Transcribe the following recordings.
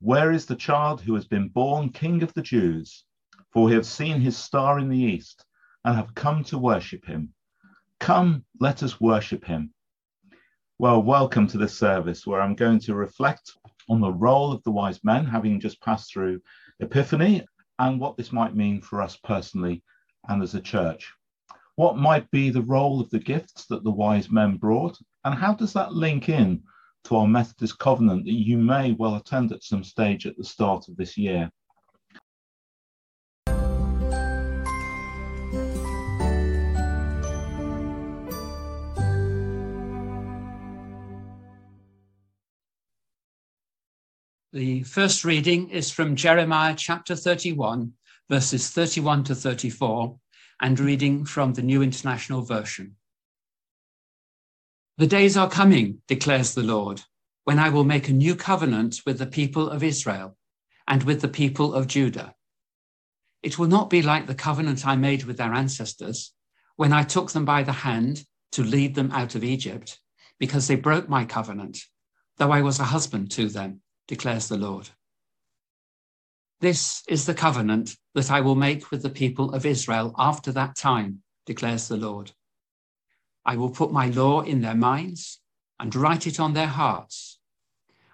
Where is the child who has been born King of the Jews? For we have seen his star in the east and have come to worship him. Come, let us worship him. Well, welcome to this service where I'm going to reflect on the role of the wise men, having just passed through Epiphany, and what this might mean for us personally and as a church. What might be the role of the gifts that the wise men brought, and how does that link in to our Methodist covenant that you may well attend at some stage at the start of this year. The first reading is from Jeremiah chapter 31, verses 31 to 34, and reading from the New International Version. The days are coming, declares the Lord, when I will make a new covenant with the people of Israel and with the people of Judah. It will not be like the covenant I made with their ancestors when I took them by the hand to lead them out of Egypt, because they broke my covenant, though I was a husband to them, declares the Lord. This is the covenant that I will make with the people of Israel after that time, declares the Lord. I will put my law in their minds and write it on their hearts.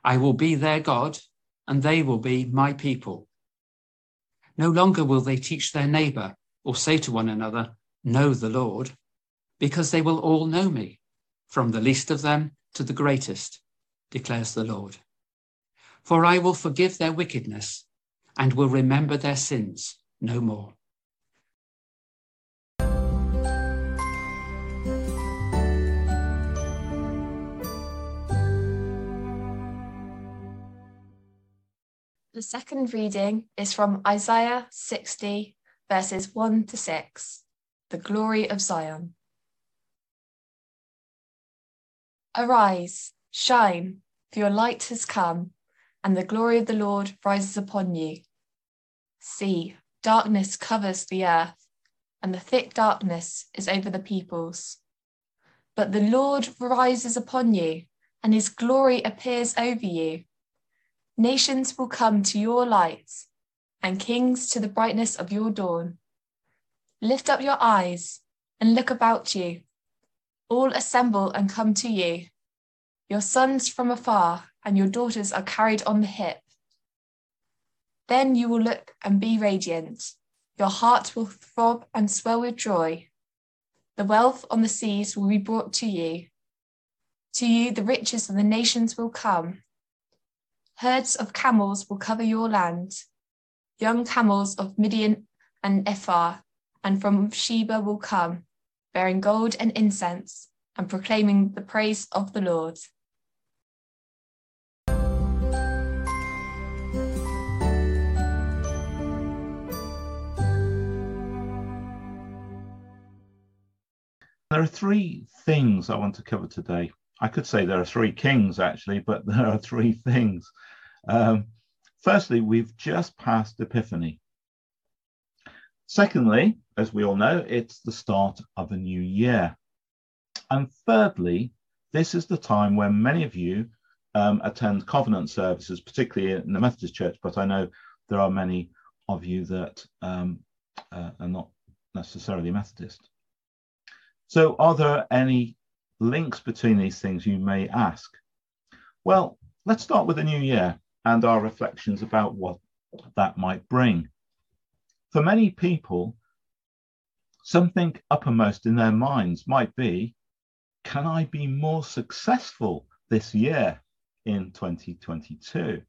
I will be their God, and they will be my people. No longer will they teach their neighbor or say to one another, Know the Lord, because they will all know me, from the least of them to the greatest, declares the Lord. For I will forgive their wickedness and will remember their sins no more. The second reading is from Isaiah 60, verses 1 to 6, the glory of Zion. Arise, shine, for your light has come, and the glory of the Lord rises upon you. See, darkness covers the earth, and the thick darkness is over the peoples. But the Lord rises upon you, and his glory appears over you. Nations will come to your light, and kings to the brightness of your dawn. Lift up your eyes and look about you. All assemble and come to you. Your sons from afar and your daughters are carried on the hip. Then you will look and be radiant. Your heart will throb and swell with joy. The wealth on the seas will be brought to you. To you, the riches of the nations will come Herds of camels will cover your land. Young camels of Midian and Ephah and from Sheba will come, bearing gold and incense and proclaiming the praise of the Lord. There are three things I want to cover today. I could say there are three kings actually, but there are three things. Um, firstly, we've just passed Epiphany. Secondly, as we all know, it's the start of a new year. And thirdly, this is the time when many of you um, attend covenant services, particularly in the Methodist Church, but I know there are many of you that um, uh, are not necessarily Methodist. So, are there any links between these things, you may ask? Well, let's start with the new year and our reflections about what that might bring. For many people, something uppermost in their minds might be can I be more successful this year in 2022?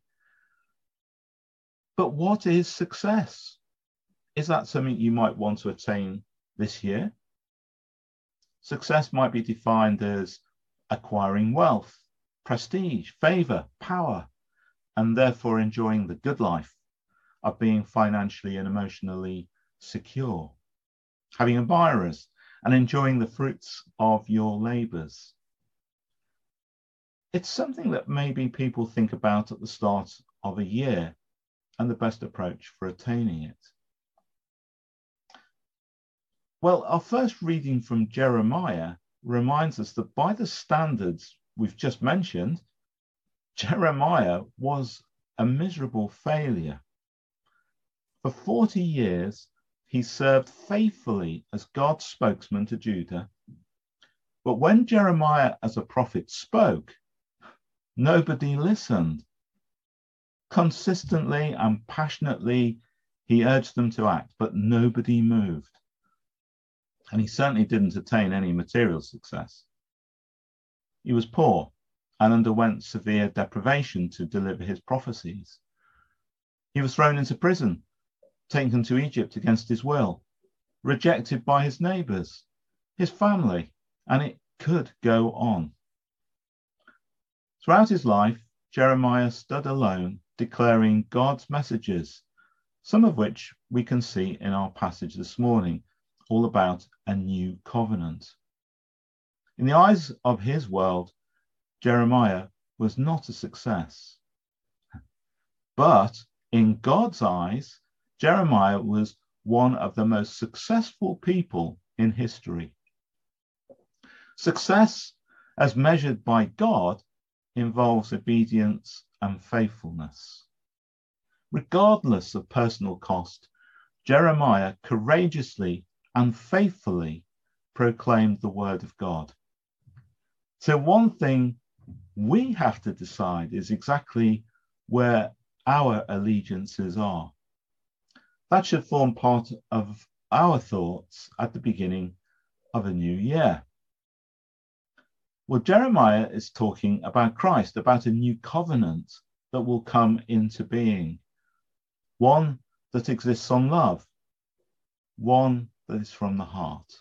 But what is success? Is that something you might want to attain this year? Success might be defined as acquiring wealth, prestige, favor, power, and therefore enjoying the good life of being financially and emotionally secure, having admirers, and enjoying the fruits of your labors. It's something that maybe people think about at the start of a year and the best approach for attaining it. Well, our first reading from Jeremiah reminds us that by the standards we've just mentioned, Jeremiah was a miserable failure. For 40 years, he served faithfully as God's spokesman to Judah. But when Jeremiah, as a prophet, spoke, nobody listened. Consistently and passionately, he urged them to act, but nobody moved. And he certainly didn't attain any material success. He was poor and underwent severe deprivation to deliver his prophecies. He was thrown into prison, taken to Egypt against his will, rejected by his neighbors, his family, and it could go on. Throughout his life, Jeremiah stood alone, declaring God's messages some of which we can see in our passage this morning, all about a new covenant. In the eyes of his world, Jeremiah was not a success. But in God's eyes, Jeremiah was one of the most successful people in history. Success, as measured by God, involves obedience and faithfulness. Regardless of personal cost, Jeremiah courageously and faithfully proclaimed the word of God. So, one thing we have to decide is exactly where our allegiances are. That should form part of our thoughts at the beginning of a new year. Well, Jeremiah is talking about Christ, about a new covenant that will come into being one that exists on love, one that is from the heart.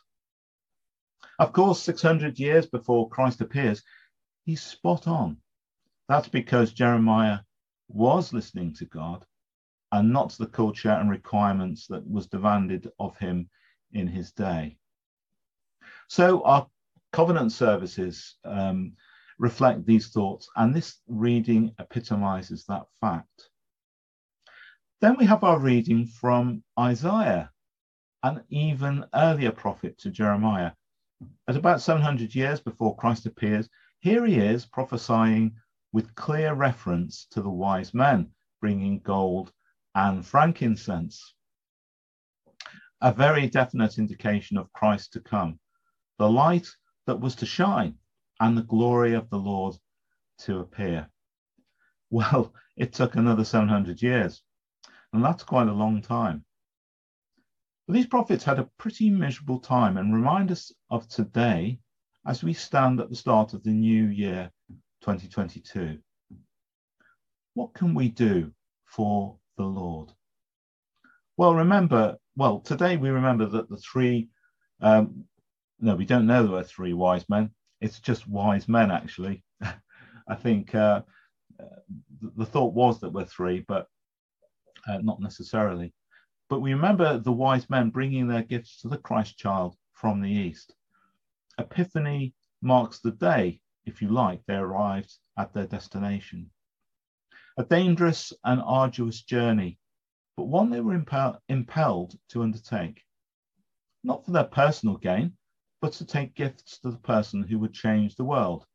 Of course, 600 years before Christ appears, he's spot on. That's because Jeremiah was listening to God and not to the culture and requirements that was demanded of him in his day. So our covenant services um, reflect these thoughts, and this reading epitomizes that fact. Then we have our reading from Isaiah, an even earlier prophet to Jeremiah. At about 700 years before Christ appears, here he is prophesying with clear reference to the wise men bringing gold and frankincense. A very definite indication of Christ to come, the light that was to shine, and the glory of the Lord to appear. Well, it took another 700 years. And that's quite a long time. But these prophets had a pretty miserable time and remind us of today as we stand at the start of the new year 2022. What can we do for the Lord? Well, remember, well, today we remember that the three, um, no, we don't know there were three wise men. It's just wise men, actually. I think uh, the thought was that we're three, but uh, not necessarily. But we remember the wise men bringing their gifts to the Christ child from the east. Epiphany marks the day, if you like, they arrived at their destination. A dangerous and arduous journey, but one they were impel- impelled to undertake, not for their personal gain, but to take gifts to the person who would change the world,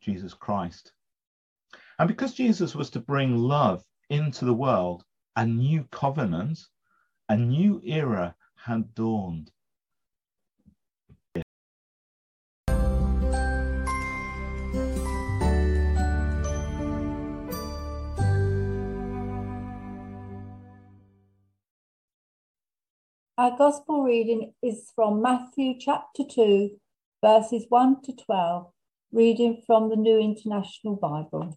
Jesus Christ. And because Jesus was to bring love into the world, a new covenant, a new era had dawned. Our Gospel reading is from Matthew chapter 2, verses 1 to 12, reading from the New International Bible.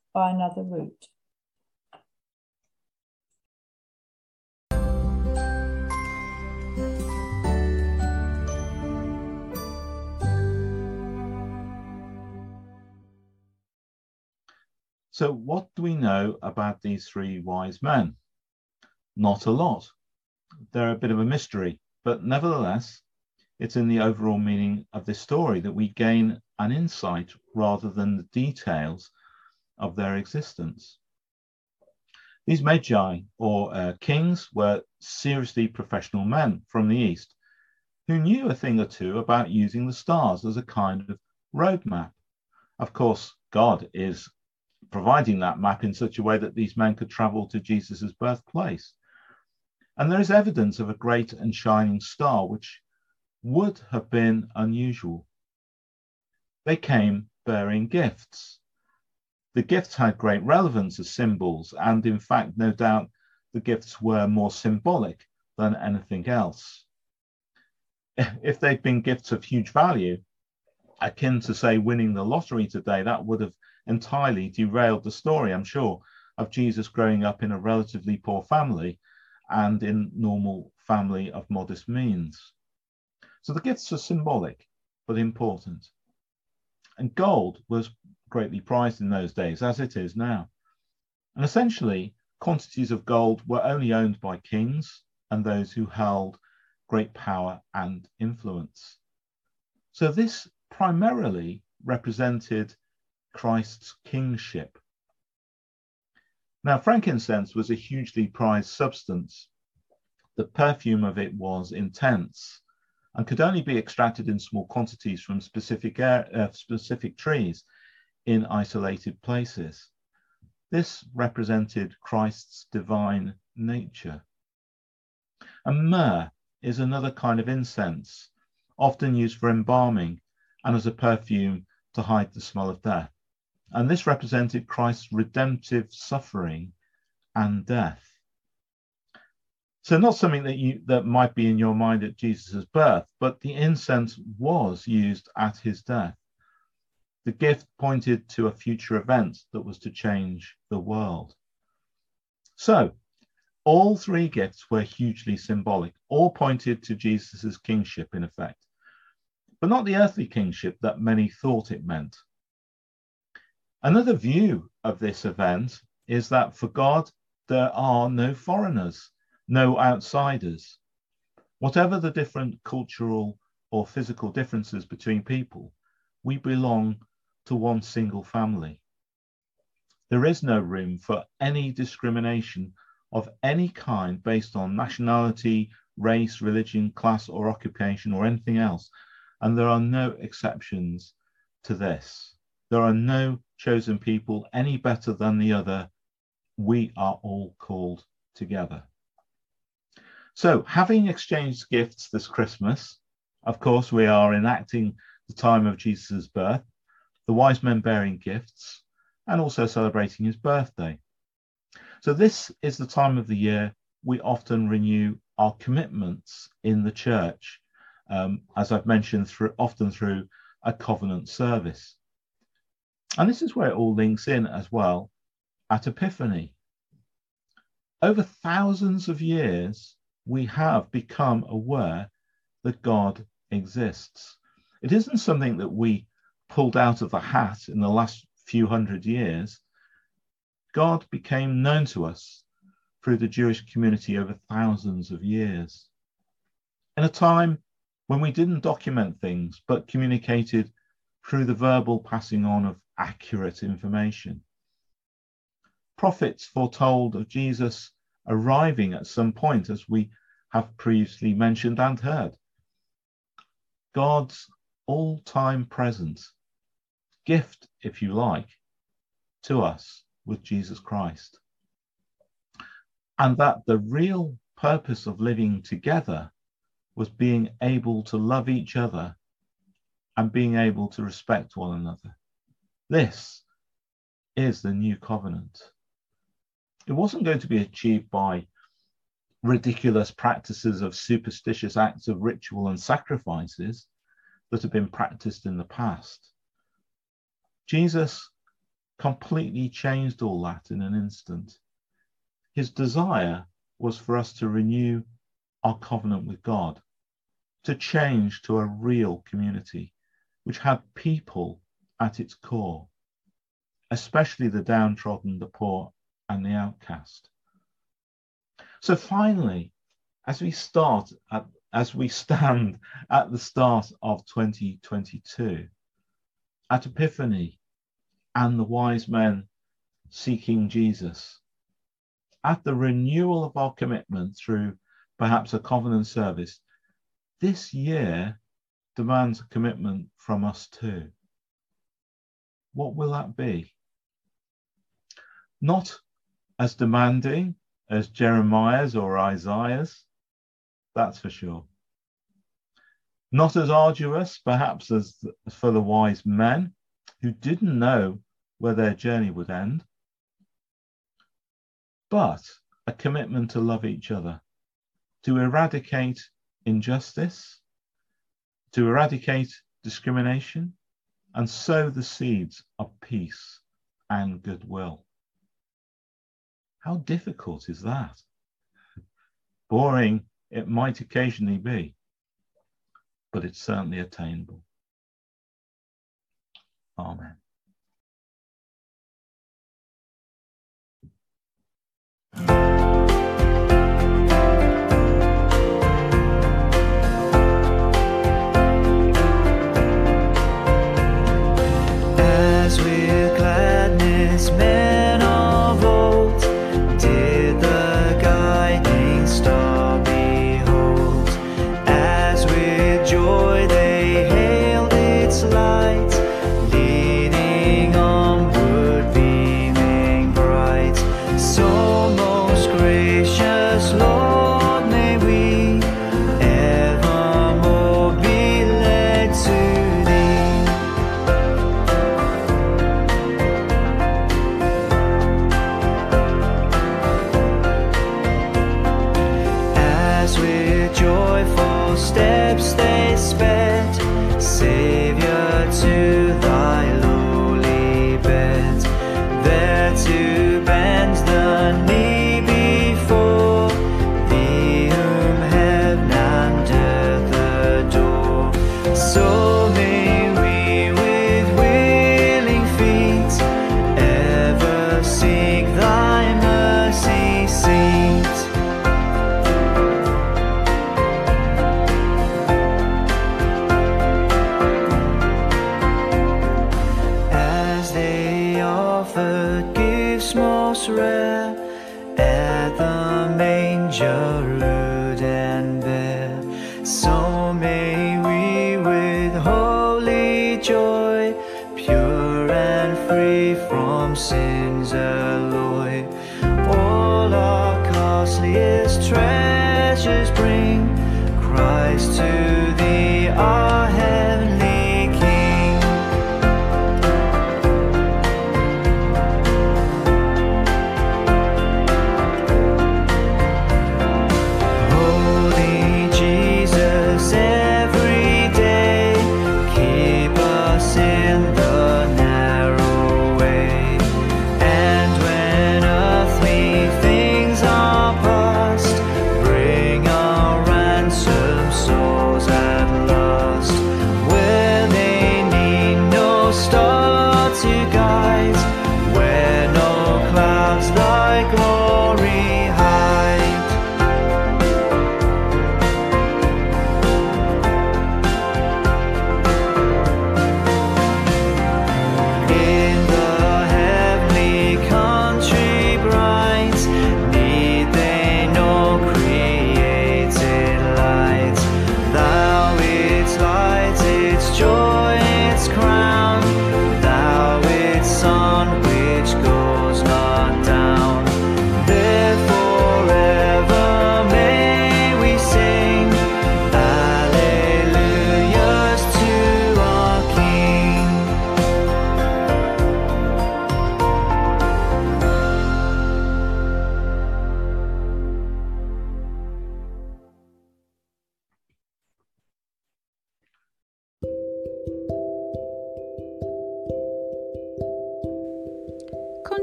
by another route. So, what do we know about these three wise men? Not a lot. They're a bit of a mystery, but nevertheless, it's in the overall meaning of this story that we gain an insight rather than the details of their existence. These magi, or uh, kings, were seriously professional men from the East who knew a thing or two about using the stars as a kind of roadmap. Of course, God is providing that map in such a way that these men could travel to Jesus' birthplace. And there is evidence of a great and shining star, which would have been unusual. They came bearing gifts the gifts had great relevance as symbols, and in fact, no doubt the gifts were more symbolic than anything else. If they'd been gifts of huge value, akin to, say, winning the lottery today, that would have entirely derailed the story, I'm sure, of Jesus growing up in a relatively poor family and in normal family of modest means. So the gifts are symbolic, but important. And gold was greatly prized in those days, as it is now. And essentially, quantities of gold were only owned by kings and those who held great power and influence. So this primarily represented Christ's kingship. Now, frankincense was a hugely prized substance. The perfume of it was intense and could only be extracted in small quantities from specific, air, uh, specific trees in isolated places. This represented Christ's divine nature. And myrrh is another kind of incense, often used for embalming and as a perfume to hide the smell of death. And this represented Christ's redemptive suffering and death. So not something that you that might be in your mind at Jesus' birth, but the incense was used at his death. The gift pointed to a future event that was to change the world. So, all three gifts were hugely symbolic, all pointed to Jesus' kingship, in effect, but not the earthly kingship that many thought it meant. Another view of this event is that for God, there are no foreigners, no outsiders. Whatever the different cultural or physical differences between people, we belong to one single family. There is no room for any discrimination of any kind based on nationality, race, religion, class, or occupation, or anything else. And there are no exceptions to this. There are no chosen people any better than the other. We are all called together. So, having exchanged gifts this Christmas, of course, we are enacting the time of Jesus' birth the wise men bearing gifts, and also celebrating his birthday. So, this is the time of the year we often renew our commitments in the church, um, as I've mentioned, through, often through a covenant service. And this is where it all links in as well at Epiphany. over thousands of years, we have become aware that God exists. It isn't something that we pulled out of the hat in the last few hundred years. God became known to us through the Jewish community over thousands of years. In a time when we didn't document things but communicated through the verbal passing on of accurate information. Prophets foretold of Jesus arriving at some point, as we have previously mentioned and heard. God's all time present gift, if you like, to us with Jesus Christ. And that the real purpose of living together was being able to love each other and being able to respect one another. This is the new covenant. It wasn't going to be achieved by ridiculous practices of superstitious acts of ritual and sacrifices that have been practiced in the past. Jesus completely changed all that in an instant. His desire was for us to renew our covenant with God, to change to a real community which had people at its core, especially the downtrodden, the poor, and the outcast. So finally, as we start at, as we stand at the start of 2022, at Epiphany and the wise men seeking Jesus, at the renewal of our commitment through perhaps a covenant service, this year demands a commitment from us too. What will that be? Not as demanding as Jeremiah's or Isaiah's, that's for sure. Not as arduous, perhaps, as for the wise men who didn't know where their journey would end, but a commitment to love each other, to eradicate injustice, to eradicate discrimination, and sow the seeds of peace and goodwill. How difficult is that? Boring it might occasionally be, but it's certainly attainable. Amen. On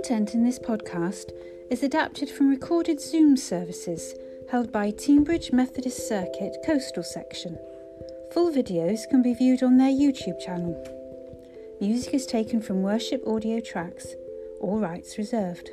content in this podcast is adapted from recorded Zoom services held by Teignbridge Methodist Circuit Coastal Section. Full videos can be viewed on their YouTube channel. Music is taken from worship audio tracks, all rights reserved.